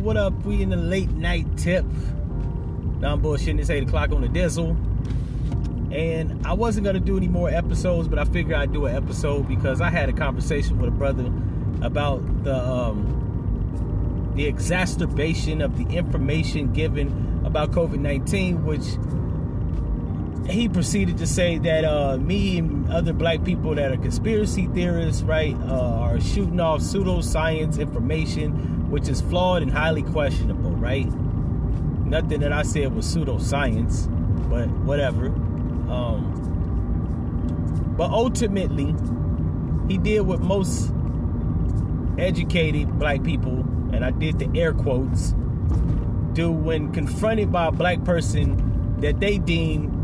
what up? We in the late night tip. Now I'm bullshitting. It's 8 o'clock on the diesel. And I wasn't going to do any more episodes, but I figured I'd do an episode because I had a conversation with a brother about the um, the exacerbation of the information given about COVID-19, which he proceeded to say that uh, me and other black people that are conspiracy theorists, right, uh, are shooting off pseudoscience information, which is flawed and highly questionable, right? Nothing that I said was pseudoscience, but whatever. Um, but ultimately, he did what most educated black people, and I did the air quotes, do when confronted by a black person that they deem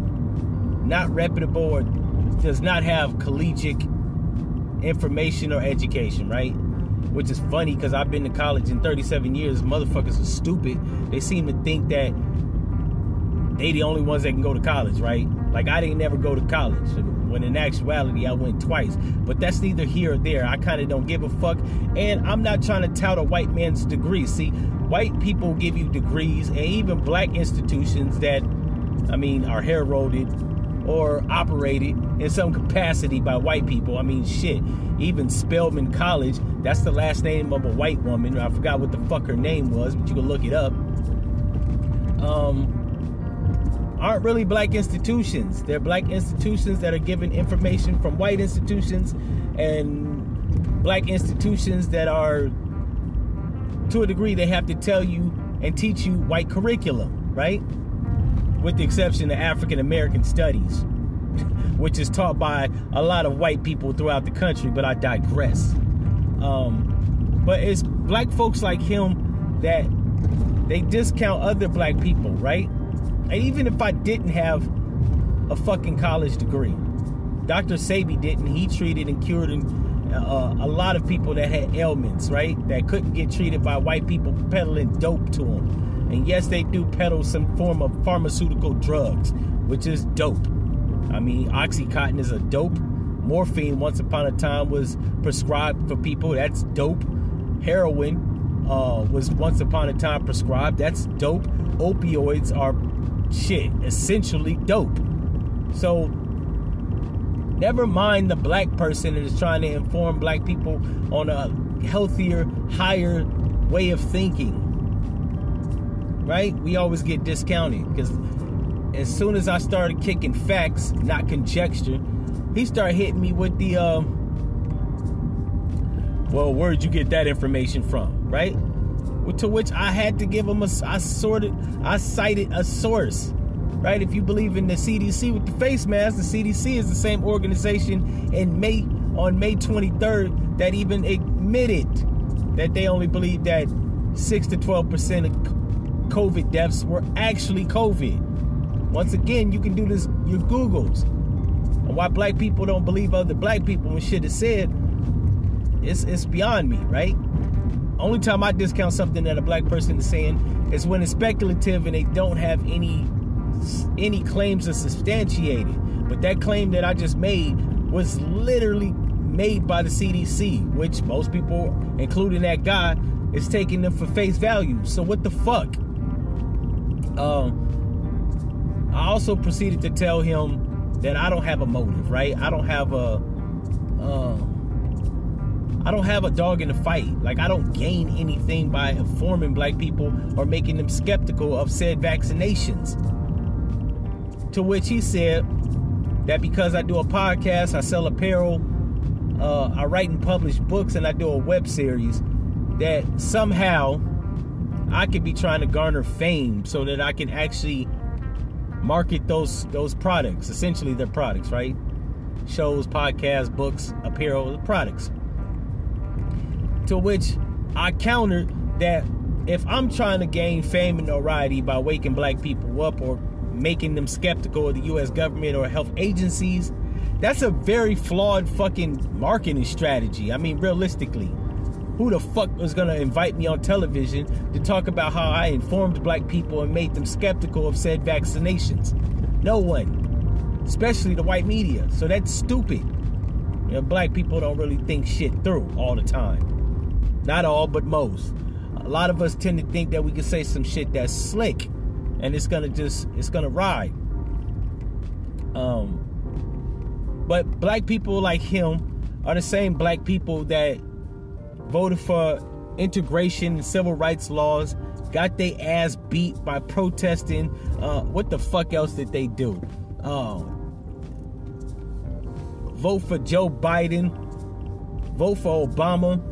not reputable or does not have collegiate information or education, right? Which is funny because I've been to college in 37 years. Motherfuckers are stupid. They seem to think that they the only ones that can go to college, right? Like I didn't never go to college. When in actuality I went twice. But that's neither here or there. I kind of don't give a fuck. And I'm not trying to tout a white man's degree. See, white people give you degrees and even black institutions that I mean are heralded or operated in some capacity by white people. I mean, shit. Even Spelman College, that's the last name of a white woman. I forgot what the fuck her name was, but you can look it up. Um, aren't really black institutions. They're black institutions that are given information from white institutions and black institutions that are, to a degree, they have to tell you and teach you white curriculum, right? With the exception of African American studies, which is taught by a lot of white people throughout the country, but I digress. Um, but it's black folks like him that they discount other black people, right? And even if I didn't have a fucking college degree, Dr. Sebi didn't. He treated and cured uh, a lot of people that had ailments, right? That couldn't get treated by white people peddling dope to them. And yes, they do peddle some form of pharmaceutical drugs, which is dope. I mean, Oxycontin is a dope. Morphine, once upon a time, was prescribed for people. That's dope. Heroin uh, was once upon a time prescribed. That's dope. Opioids are shit, essentially dope. So, never mind the black person that is trying to inform black people on a healthier, higher way of thinking right? We always get discounted because as soon as I started kicking facts, not conjecture, he started hitting me with the, uh, well, where'd you get that information from, right? To which I had to give him a, I sorted, I cited a source, right? If you believe in the CDC with the face mask, the CDC is the same organization in May on May 23rd that even admitted that they only believe that six to 12 percent of COVID deaths were actually COVID. Once again, you can do this your Googles. And why black people don't believe other black people when shit is said, it's it's beyond me, right? Only time I discount something that a black person is saying is when it's speculative and they don't have any any claims to substantiate it. But that claim that I just made was literally made by the CDC, which most people, including that guy, is taking them for face value. So what the fuck? Um, I also proceeded to tell him that I don't have a motive, right? I don't have a, uh, I don't have a dog in the fight. Like I don't gain anything by informing black people or making them skeptical of said vaccinations. To which he said that because I do a podcast, I sell apparel, uh, I write and publish books, and I do a web series, that somehow I could be trying to garner fame so that I can actually market those those products. Essentially, their products, right? Shows, podcasts, books, apparel, products. To which I countered that if I'm trying to gain fame and notoriety by waking black people up or making them skeptical of the US government or health agencies, that's a very flawed fucking marketing strategy. I mean, realistically who the fuck was gonna invite me on television to talk about how I informed black people and made them skeptical of said vaccinations? No one, especially the white media. So that's stupid. You know, black people don't really think shit through all the time. Not all, but most. a lot of us tend to think that we can say some shit that's slick and it's gonna just it's gonna ride. Um but black people like him are the same black people that voted for integration and civil rights laws, got their ass beat by protesting. Uh, what the fuck else did they do? Um, vote for Joe Biden, vote for Obama.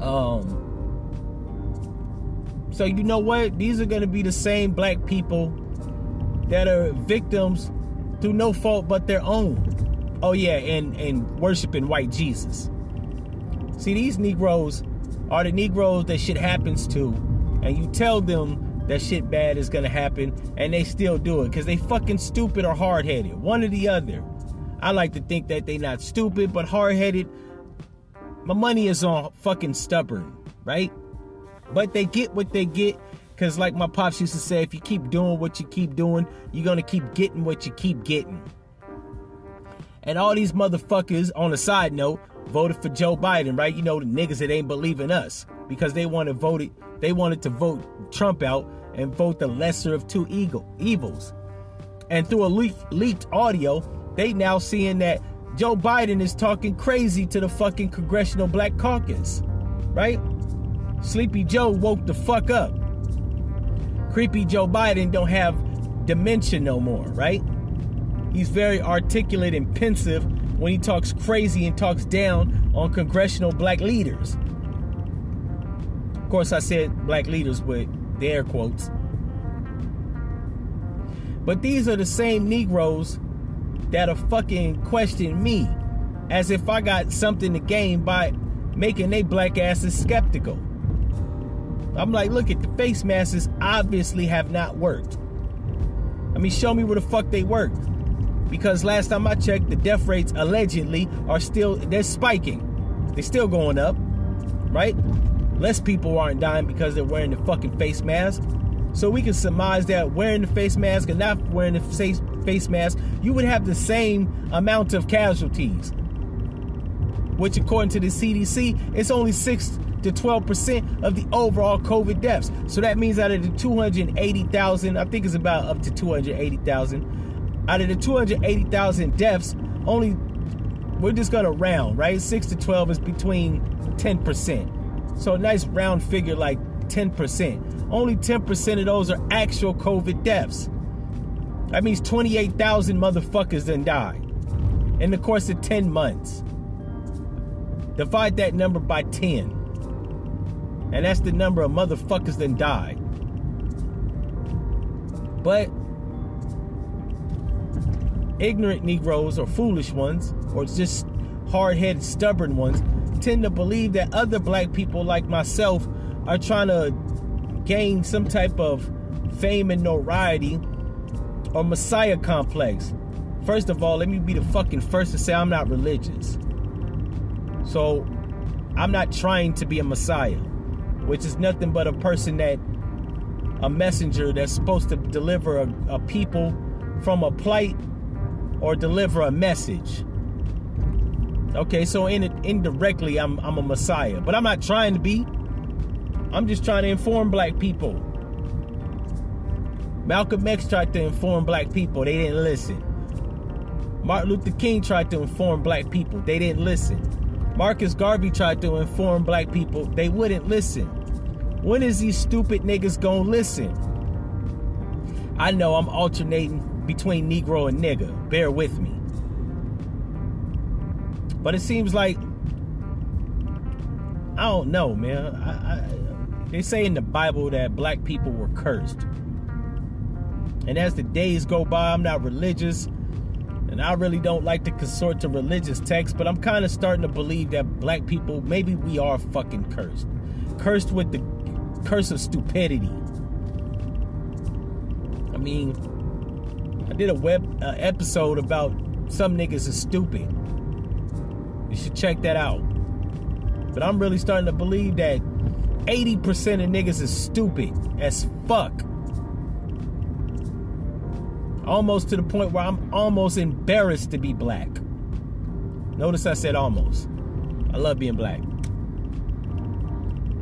Um, so you know what? These are going to be the same black people that are victims through no fault but their own. Oh yeah, and and worshiping white Jesus. See, these Negroes are the Negroes that shit happens to, and you tell them that shit bad is gonna happen, and they still do it because they fucking stupid or hard headed. One or the other. I like to think that they not stupid but hard headed. My money is on fucking stubborn, right? But they get what they get because, like my pops used to say, if you keep doing what you keep doing, you're gonna keep getting what you keep getting. And all these motherfuckers, on a side note, voted for Joe Biden, right? You know, the niggas that ain't believing us because they wanted voted, they wanted to vote Trump out and vote the lesser of two evil, evils. And through a leaked, leaked audio, they now seeing that Joe Biden is talking crazy to the fucking Congressional Black Caucus, right? Sleepy Joe woke the fuck up. Creepy Joe Biden don't have dementia no more, right? He's very articulate and pensive when he talks crazy and talks down on congressional black leaders. Of course, I said black leaders with the air quotes. But these are the same Negroes that'll fucking question me as if I got something to gain by making they black asses skeptical. I'm like, look at the face masks obviously have not worked. I mean, show me where the fuck they worked because last time I checked, the death rates allegedly are still they're spiking. They're still going up, right? Less people aren't dying because they're wearing the fucking face mask. So we can surmise that wearing the face mask and not wearing the face face mask, you would have the same amount of casualties. Which according to the CDC, it's only 6 to 12% of the overall COVID deaths. So that means out of the 280,000, I think it's about up to 280,000 out of the 280,000 deaths, only we're just gonna round, right? Six to 12 is between 10%. So a nice round figure like 10%. Only 10% of those are actual COVID deaths. That means 28,000 motherfuckers then died in the course of 10 months. Divide that number by 10. And that's the number of motherfuckers then died. But ignorant Negroes or foolish ones, or just hard headed, stubborn ones, tend to believe that other black people like myself are trying to gain some type of fame and notoriety or messiah complex. First of all, let me be the fucking first to say I'm not religious. So I'm not trying to be a messiah, which is nothing but a person that, a messenger that's supposed to deliver a, a people from a plight or deliver a message. Okay, so in, it, indirectly, I'm, I'm a messiah, but I'm not trying to be. I'm just trying to inform black people. Malcolm X tried to inform black people, they didn't listen. Martin Luther King tried to inform black people, they didn't listen. Marcus Garvey tried to inform black people, they wouldn't listen. When is these stupid niggas gonna listen? I know I'm alternating between Negro and nigga. Bear with me. But it seems like I don't know, man. I, I, they say in the Bible that black people were cursed. And as the days go by, I'm not religious, and I really don't like to consort to religious texts, but I'm kind of starting to believe that black people, maybe we are fucking cursed. Cursed with the curse of stupidity. I mean, did a web uh, episode about some niggas is stupid. You should check that out. But I'm really starting to believe that 80% of niggas is stupid as fuck. Almost to the point where I'm almost embarrassed to be black. Notice I said almost. I love being black.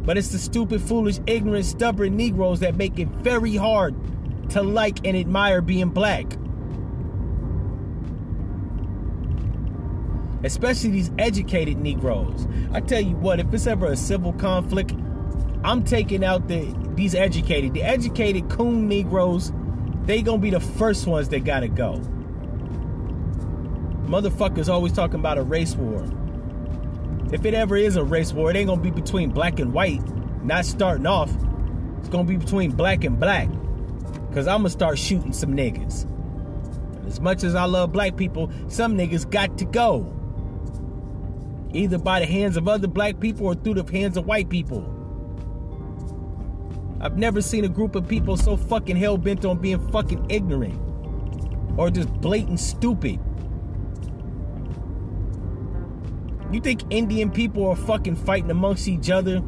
But it's the stupid, foolish, ignorant, stubborn Negroes that make it very hard to like and admire being black. Especially these educated Negroes. I tell you what, if it's ever a civil conflict, I'm taking out the these educated. The educated coon Negroes, they gonna be the first ones that gotta go. Motherfuckers always talking about a race war. If it ever is a race war, it ain't gonna be between black and white. Not starting off. It's gonna be between black and black. Cause I'm gonna start shooting some niggas. As much as I love black people, some niggas got to go. Either by the hands of other black people or through the hands of white people. I've never seen a group of people so fucking hell bent on being fucking ignorant or just blatant stupid. You think Indian people are fucking fighting amongst each other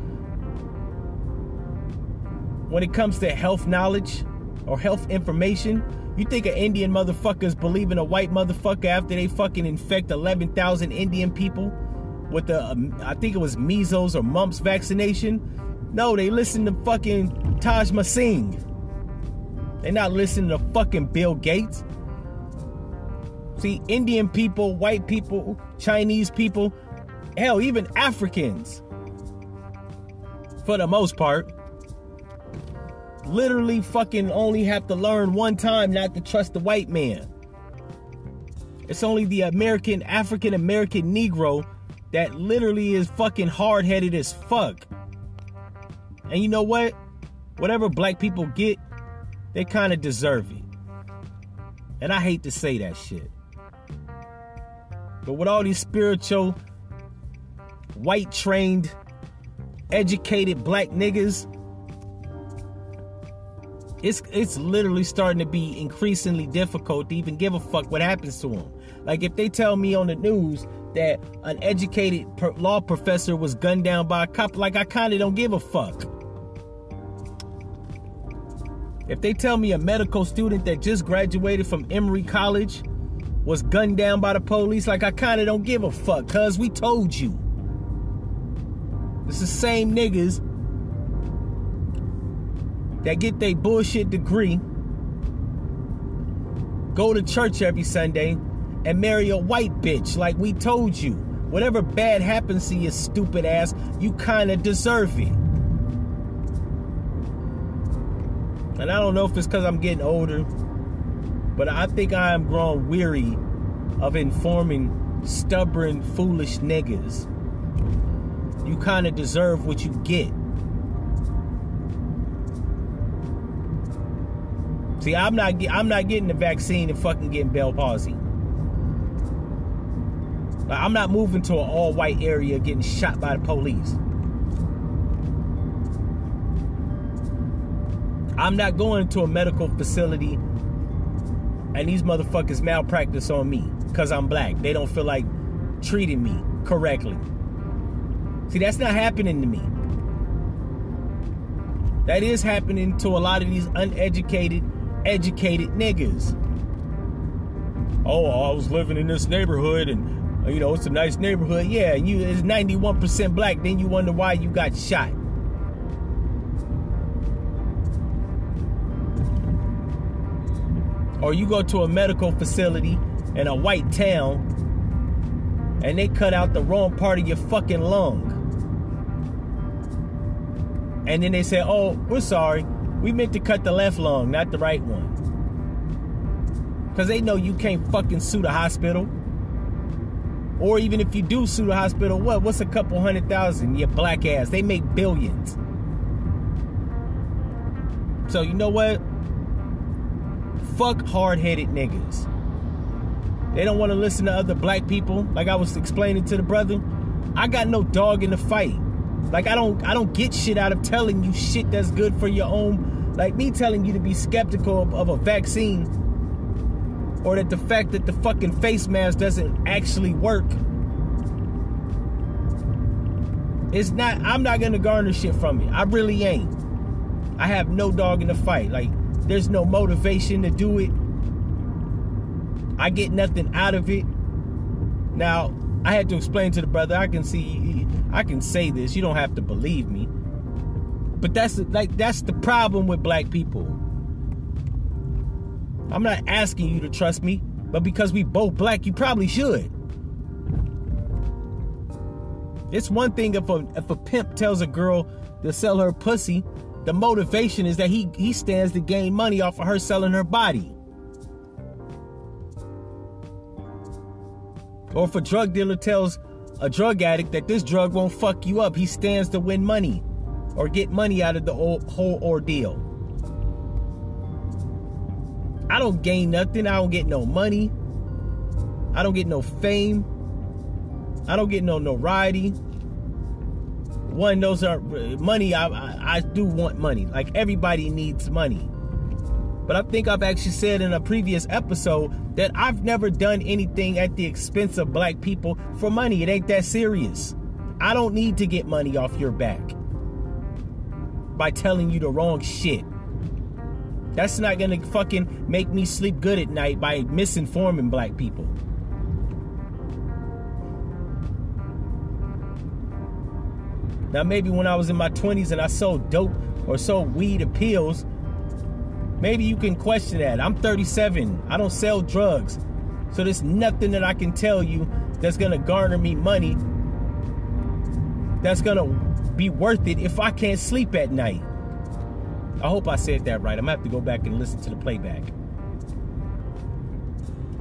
when it comes to health knowledge or health information? You think an Indian motherfuckers believe in a white motherfucker after they fucking infect 11,000 Indian people with the, um, I think it was measles or mumps vaccination? No, they listen to fucking Taj Masing. They're not listening to fucking Bill Gates. See, Indian people, white people, Chinese people, hell, even Africans, for the most part, literally fucking only have to learn one time not to trust the white man. It's only the American, African American Negro that literally is fucking hard headed as fuck. And you know what? Whatever black people get, they kind of deserve it. And I hate to say that shit. But with all these spiritual white trained, educated black niggas, it's it's literally starting to be increasingly difficult to even give a fuck what happens to them. Like if they tell me on the news that an educated law professor was gunned down by a cop, like I kind of don't give a fuck. If they tell me a medical student that just graduated from Emory College was gunned down by the police, like I kind of don't give a fuck, cuz we told you. It's the same niggas that get their bullshit degree, go to church every Sunday, and marry a white bitch like we told you. Whatever bad happens to your stupid ass, you kind of deserve it. And I don't know if it's because I'm getting older, but I think I am growing weary of informing stubborn, foolish niggas you kind of deserve what you get. See, I'm not I'm not getting the vaccine and fucking getting Bell palsy. I'm not moving to an all-white area getting shot by the police. I'm not going to a medical facility and these motherfuckers malpractice on me because I'm black. They don't feel like treating me correctly. See, that's not happening to me. That is happening to a lot of these uneducated, educated niggas. Oh, I was living in this neighborhood and you know it's a nice neighborhood. Yeah, you is 91% black, then you wonder why you got shot. Or you go to a medical facility in a white town and they cut out the wrong part of your fucking lung. And then they say, oh, we're sorry. We meant to cut the left lung, not the right one. Because they know you can't fucking sue the hospital. Or even if you do sue the hospital, what? What's a couple hundred thousand? You black ass. They make billions. So you know what? Fuck hard-headed niggas. They don't want to listen to other black people. Like I was explaining to the brother, I got no dog in the fight. Like I don't I don't get shit out of telling you shit that's good for your own. Like me telling you to be skeptical of, of a vaccine or that the fact that the fucking face mask doesn't actually work. It's not I'm not gonna garner shit from it. I really ain't. I have no dog in the fight. Like there's no motivation to do it. I get nothing out of it. Now, I had to explain to the brother, I can see I can say this. You don't have to believe me. But that's like that's the problem with black people. I'm not asking you to trust me, but because we both black, you probably should. It's one thing if a if a pimp tells a girl to sell her pussy, the motivation is that he he stands to gain money off of her selling her body. Or if a drug dealer tells a drug addict that this drug won't fuck you up, he stands to win money or get money out of the whole ordeal. I don't gain nothing. I don't get no money. I don't get no fame. I don't get no notoriety. One, those are uh, money. I, I, I do want money. Like everybody needs money. But I think I've actually said in a previous episode that I've never done anything at the expense of black people for money. It ain't that serious. I don't need to get money off your back by telling you the wrong shit. That's not gonna fucking make me sleep good at night by misinforming black people. Now, maybe when I was in my 20s and I sold dope or sold weed or pills, maybe you can question that. I'm 37, I don't sell drugs. So there's nothing that I can tell you that's gonna garner me money that's gonna be worth it if I can't sleep at night. I hope I said that right. I'm gonna have to go back and listen to the playback.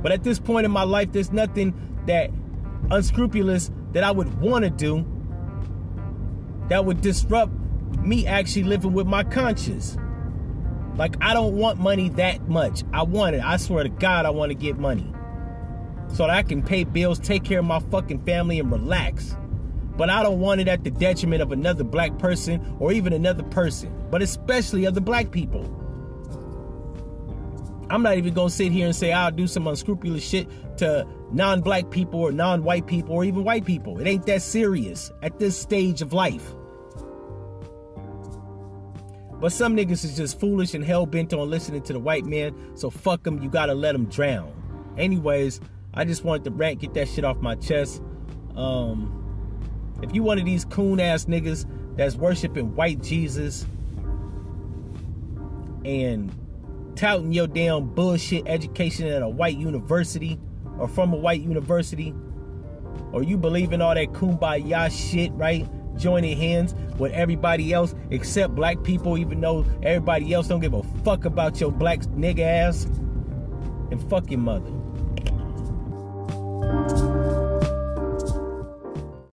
But at this point in my life, there's nothing that unscrupulous that I would want to do that would disrupt me actually living with my conscience. Like, I don't want money that much. I want it. I swear to God, I want to get money. So that I can pay bills, take care of my fucking family, and relax. But I don't want it at the detriment of another black person or even another person, but especially of the black people. I'm not even gonna sit here and say I'll do some unscrupulous shit to non black people or non white people or even white people. It ain't that serious at this stage of life. But some niggas is just foolish and hell bent on listening to the white man, so fuck them, you gotta let them drown. Anyways, I just wanted to rant, get that shit off my chest. Um, if you one of these coon ass niggas that's worshiping white Jesus and touting your damn bullshit education at a white university or from a white university, or you believe in all that kumbaya shit, right? Joining hands with everybody else except black people, even though everybody else don't give a fuck about your black nigga ass. And fuck your mother.